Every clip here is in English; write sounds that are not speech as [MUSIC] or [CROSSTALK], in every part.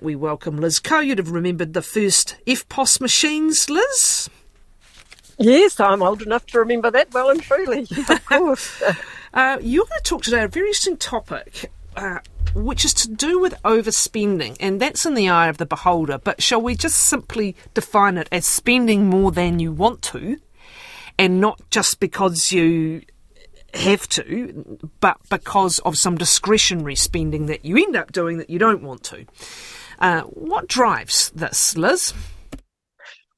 We welcome Liz Koh. You'd have remembered the first EFTPOS machines, Liz. Yes, I'm old enough to remember that well and truly, [LAUGHS] of course. [LAUGHS] uh, you're going to talk today a very interesting topic, uh, which is to do with overspending, and that's in the eye of the beholder. But shall we just simply define it as spending more than you want to, and not just because you have to, but because of some discretionary spending that you end up doing that you don't want to? Uh, what drives this, Liz?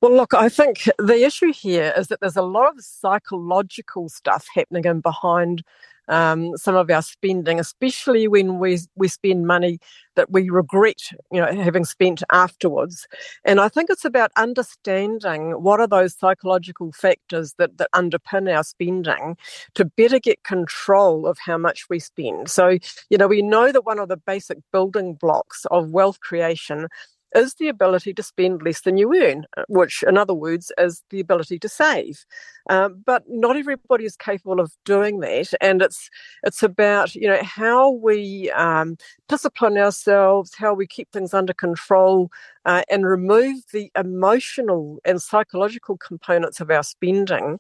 Well, look, I think the issue here is that there's a lot of psychological stuff happening in behind um, some of our spending, especially when we we spend money that we regret, you know, having spent afterwards. And I think it's about understanding what are those psychological factors that that underpin our spending to better get control of how much we spend. So, you know, we know that one of the basic building blocks of wealth creation is the ability to spend less than you earn, which, in other words, is the ability to save. Um, but not everybody is capable of doing that, and it's it's about you know how we um, discipline ourselves, how we keep things under control, uh, and remove the emotional and psychological components of our spending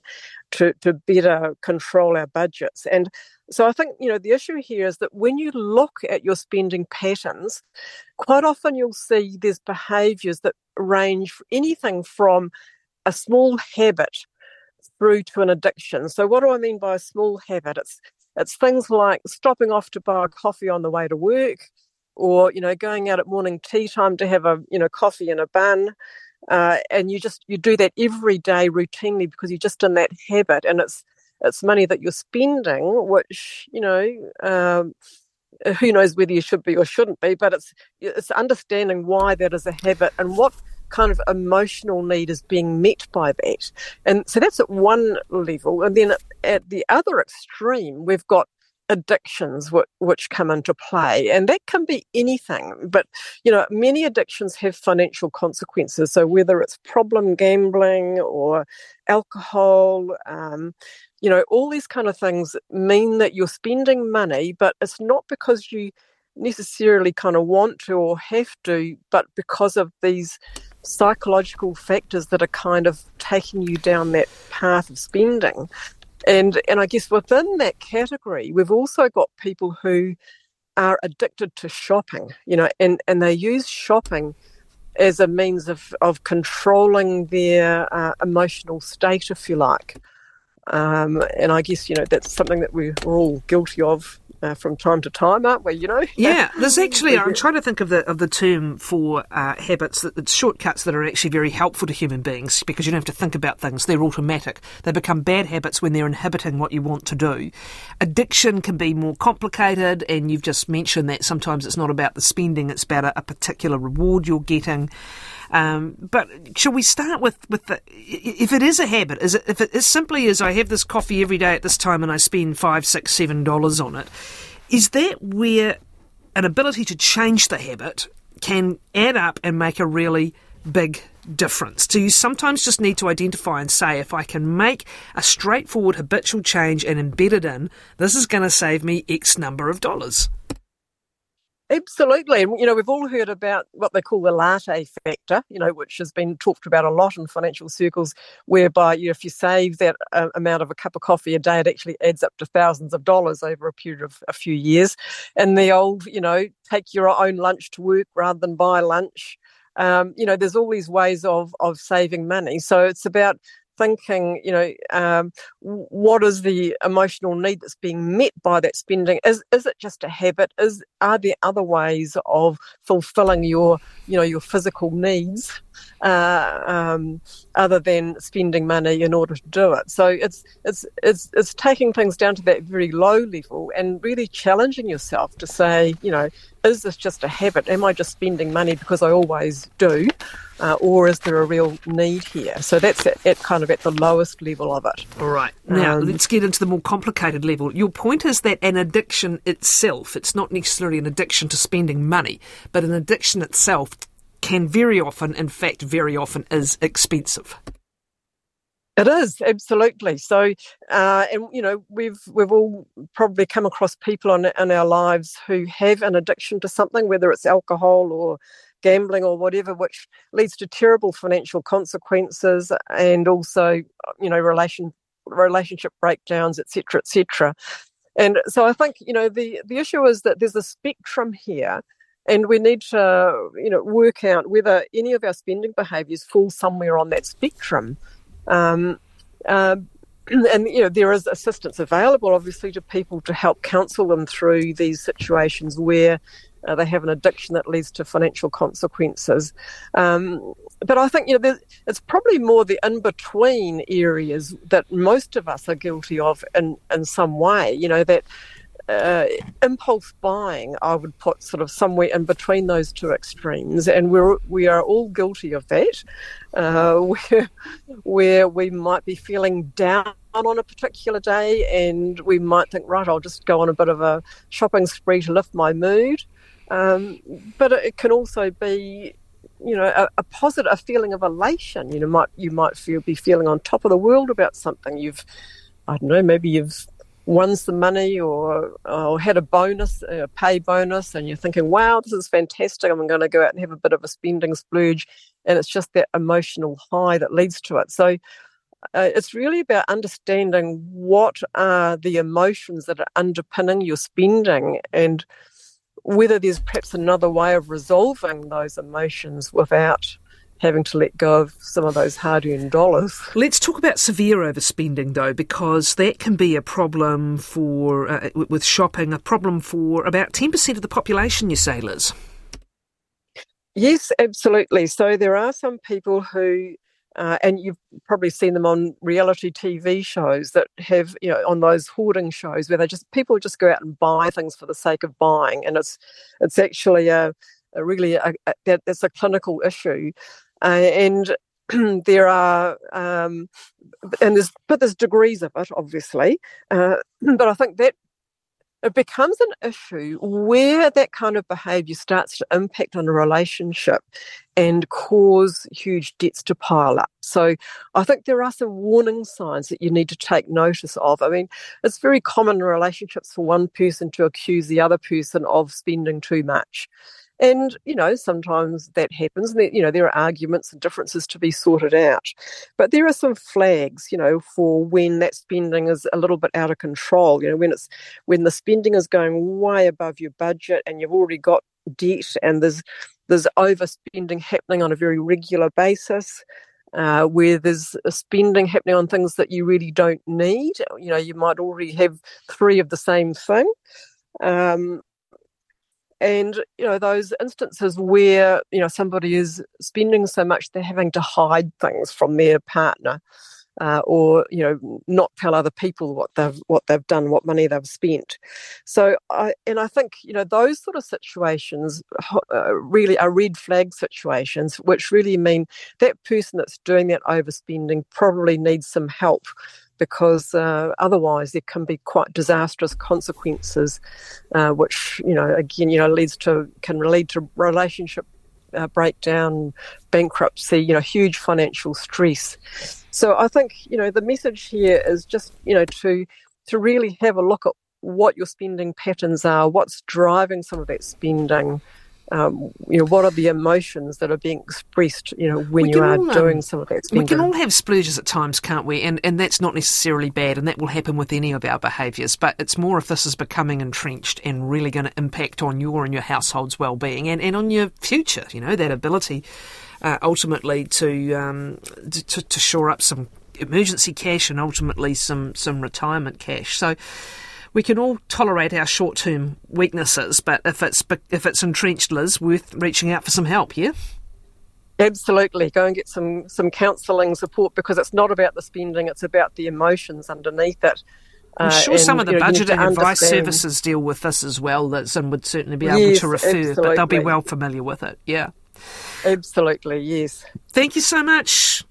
to to better control our budgets. And so I think, you know, the issue here is that when you look at your spending patterns, quite often you'll see there's behaviours that range anything from a small habit through to an addiction. So what do I mean by a small habit? It's it's things like stopping off to buy a coffee on the way to work, or you know, going out at morning tea time to have a you know coffee and a bun. Uh, and you just you do that every day routinely because you're just in that habit and it's it's money that you're spending, which you know. Um, who knows whether you should be or shouldn't be, but it's it's understanding why that is a habit and what kind of emotional need is being met by that. And so that's at one level. And then at the other extreme, we've got addictions which, which come into play and that can be anything but you know many addictions have financial consequences so whether it's problem gambling or alcohol um, you know, all these kind of things mean that you're spending money, but it's not because you necessarily kind of want to or have to, but because of these psychological factors that are kind of taking you down that path of spending. And and I guess within that category, we've also got people who are addicted to shopping, you know, and, and they use shopping as a means of, of controlling their uh, emotional state, if you like. Um, and I guess, you know, that's something that we're all guilty of uh, from time to time, aren't we? You know. [LAUGHS] Yeah, there's actually. I'm trying to think of the of the term for uh, habits that it's shortcuts that are actually very helpful to human beings because you don't have to think about things; they're automatic. They become bad habits when they're inhibiting what you want to do. Addiction can be more complicated, and you've just mentioned that sometimes it's not about the spending; it's about a, a particular reward you're getting. Um, but shall we start with, with the, if it is a habit, is it, if it is simply as I have this coffee every day at this time and I spend five, six, seven dollars on it, is that where an ability to change the habit can add up and make a really big difference? Do you sometimes just need to identify and say, if I can make a straightforward habitual change and embed it in, this is going to save me X number of dollars? Absolutely. And, you know, we've all heard about what they call the latte factor, you know, which has been talked about a lot in financial circles, whereby you know, if you save that uh, amount of a cup of coffee a day, it actually adds up to thousands of dollars over a period of a few years. And the old, you know, take your own lunch to work rather than buy lunch. Um, you know, there's all these ways of of saving money. So it's about thinking, you know, um, what is the emotional need that's being met by that spending? Is is it just a habit? Is are there other ways of fulfilling your, you know, your physical needs? uh, um, other than spending money in order to do it. So it's it's it's it's taking things down to that very low level and really challenging yourself to say, you know, is this just a habit? Am I just spending money because I always do? Uh, or is there a real need here? So that's at, at, kind of at the lowest level of it. All right. Now um, let's get into the more complicated level. Your point is that an addiction itself, it's not necessarily an addiction to spending money, but an addiction itself can very often, in fact, very often is expensive. It is absolutely so, uh, and you know we've we've all probably come across people in, in our lives who have an addiction to something, whether it's alcohol or gambling or whatever, which leads to terrible financial consequences and also, you know, relation relationship breakdowns, etc., etc. And so I think you know the the issue is that there's a spectrum here, and we need to you know work out whether any of our spending behaviours fall somewhere on that spectrum. Um, uh, and you know there is assistance available, obviously, to people to help counsel them through these situations where uh, they have an addiction that leads to financial consequences. Um, but I think you know it's probably more the in between areas that most of us are guilty of in in some way. You know that. Uh, impulse buying, I would put sort of somewhere in between those two extremes, and we're we are all guilty of that, uh, [LAUGHS] where where we might be feeling down on a particular day, and we might think, right, I'll just go on a bit of a shopping spree to lift my mood, um, but it can also be, you know, a, a, positive, a feeling of elation. You know, might you might feel be feeling on top of the world about something. You've, I don't know, maybe you've won some money or, or had a bonus, a pay bonus, and you're thinking, wow, this is fantastic. I'm going to go out and have a bit of a spending splurge. And it's just that emotional high that leads to it. So uh, it's really about understanding what are the emotions that are underpinning your spending and whether there's perhaps another way of resolving those emotions without having to let go of some of those hard earned dollars. Let's talk about severe overspending though, because that can be a problem for, uh, with shopping, a problem for about 10% of the population, you say, Liz. Yes, absolutely. So there are some people who uh, and you've probably seen them on reality TV shows that have, you know, on those hoarding shows where they just people just go out and buy things for the sake of buying, and it's it's actually a, a really a, a, it's a clinical issue, uh, and [CLEARS THROAT] there are um, and there's but there's degrees of it, obviously, uh, [CLEARS THROAT] but I think that it becomes an issue where that kind of behaviour starts to impact on a relationship and cause huge debts to pile up. So I think there are some warning signs that you need to take notice of. I mean, it's very common in relationships for one person to accuse the other person of spending too much. And, you know, sometimes that happens. And, you know, there are arguments and differences to be sorted out. But there are some flags, you know, for when that spending is a little bit out of control. You know, when it's when the spending is going way above your budget and you've already got debt and there's there's overspending happening on a very regular basis. Uh, where there's spending happening on things that you really don't need. You know, you might already have three of the same thing. Um, and you know those instances where you know somebody is spending so much they're having to hide things from their partner uh, or you know not tell other people what they've what they've done what money they've spent. So i and i think you know those sort of situations uh, really are red flag situations which really mean that person that's doing that overspending probably needs some help because uh, otherwise there can be quite disastrous consequences, uh, which you know again you know leads to can lead to relationship uh, breakdown, bankruptcy, you know, huge financial stress. So I think you know the message here is just you know to to really have a look at what your spending patterns are, what's driving some of that spending um, you know, what are the emotions that are being expressed, you know, when you are all, um, doing some of that spending. We can all have splurges at times, can't we? And and that's not necessarily bad, and that will happen with any of our behaviours. But it's more if this is becoming entrenched and really going to impact on your and your household's well-being and, and on your future. You know, that ability uh, ultimately to, um, to to shore up some emergency cash and ultimately some some retirement cash. So we can all tolerate our short term weaknesses, but if it's if it's entrenched, Liz, worth reaching out for some help. Yeah. Absolutely, go and get some some counselling support because it's not about the spending; it's about the emotions underneath it. I'm uh, sure and, some of the budgeting advice services deal with this as well, that and would certainly be able yes, to refer, absolutely. but they'll be well familiar with it. Yeah. Absolutely, yes. Thank you so much.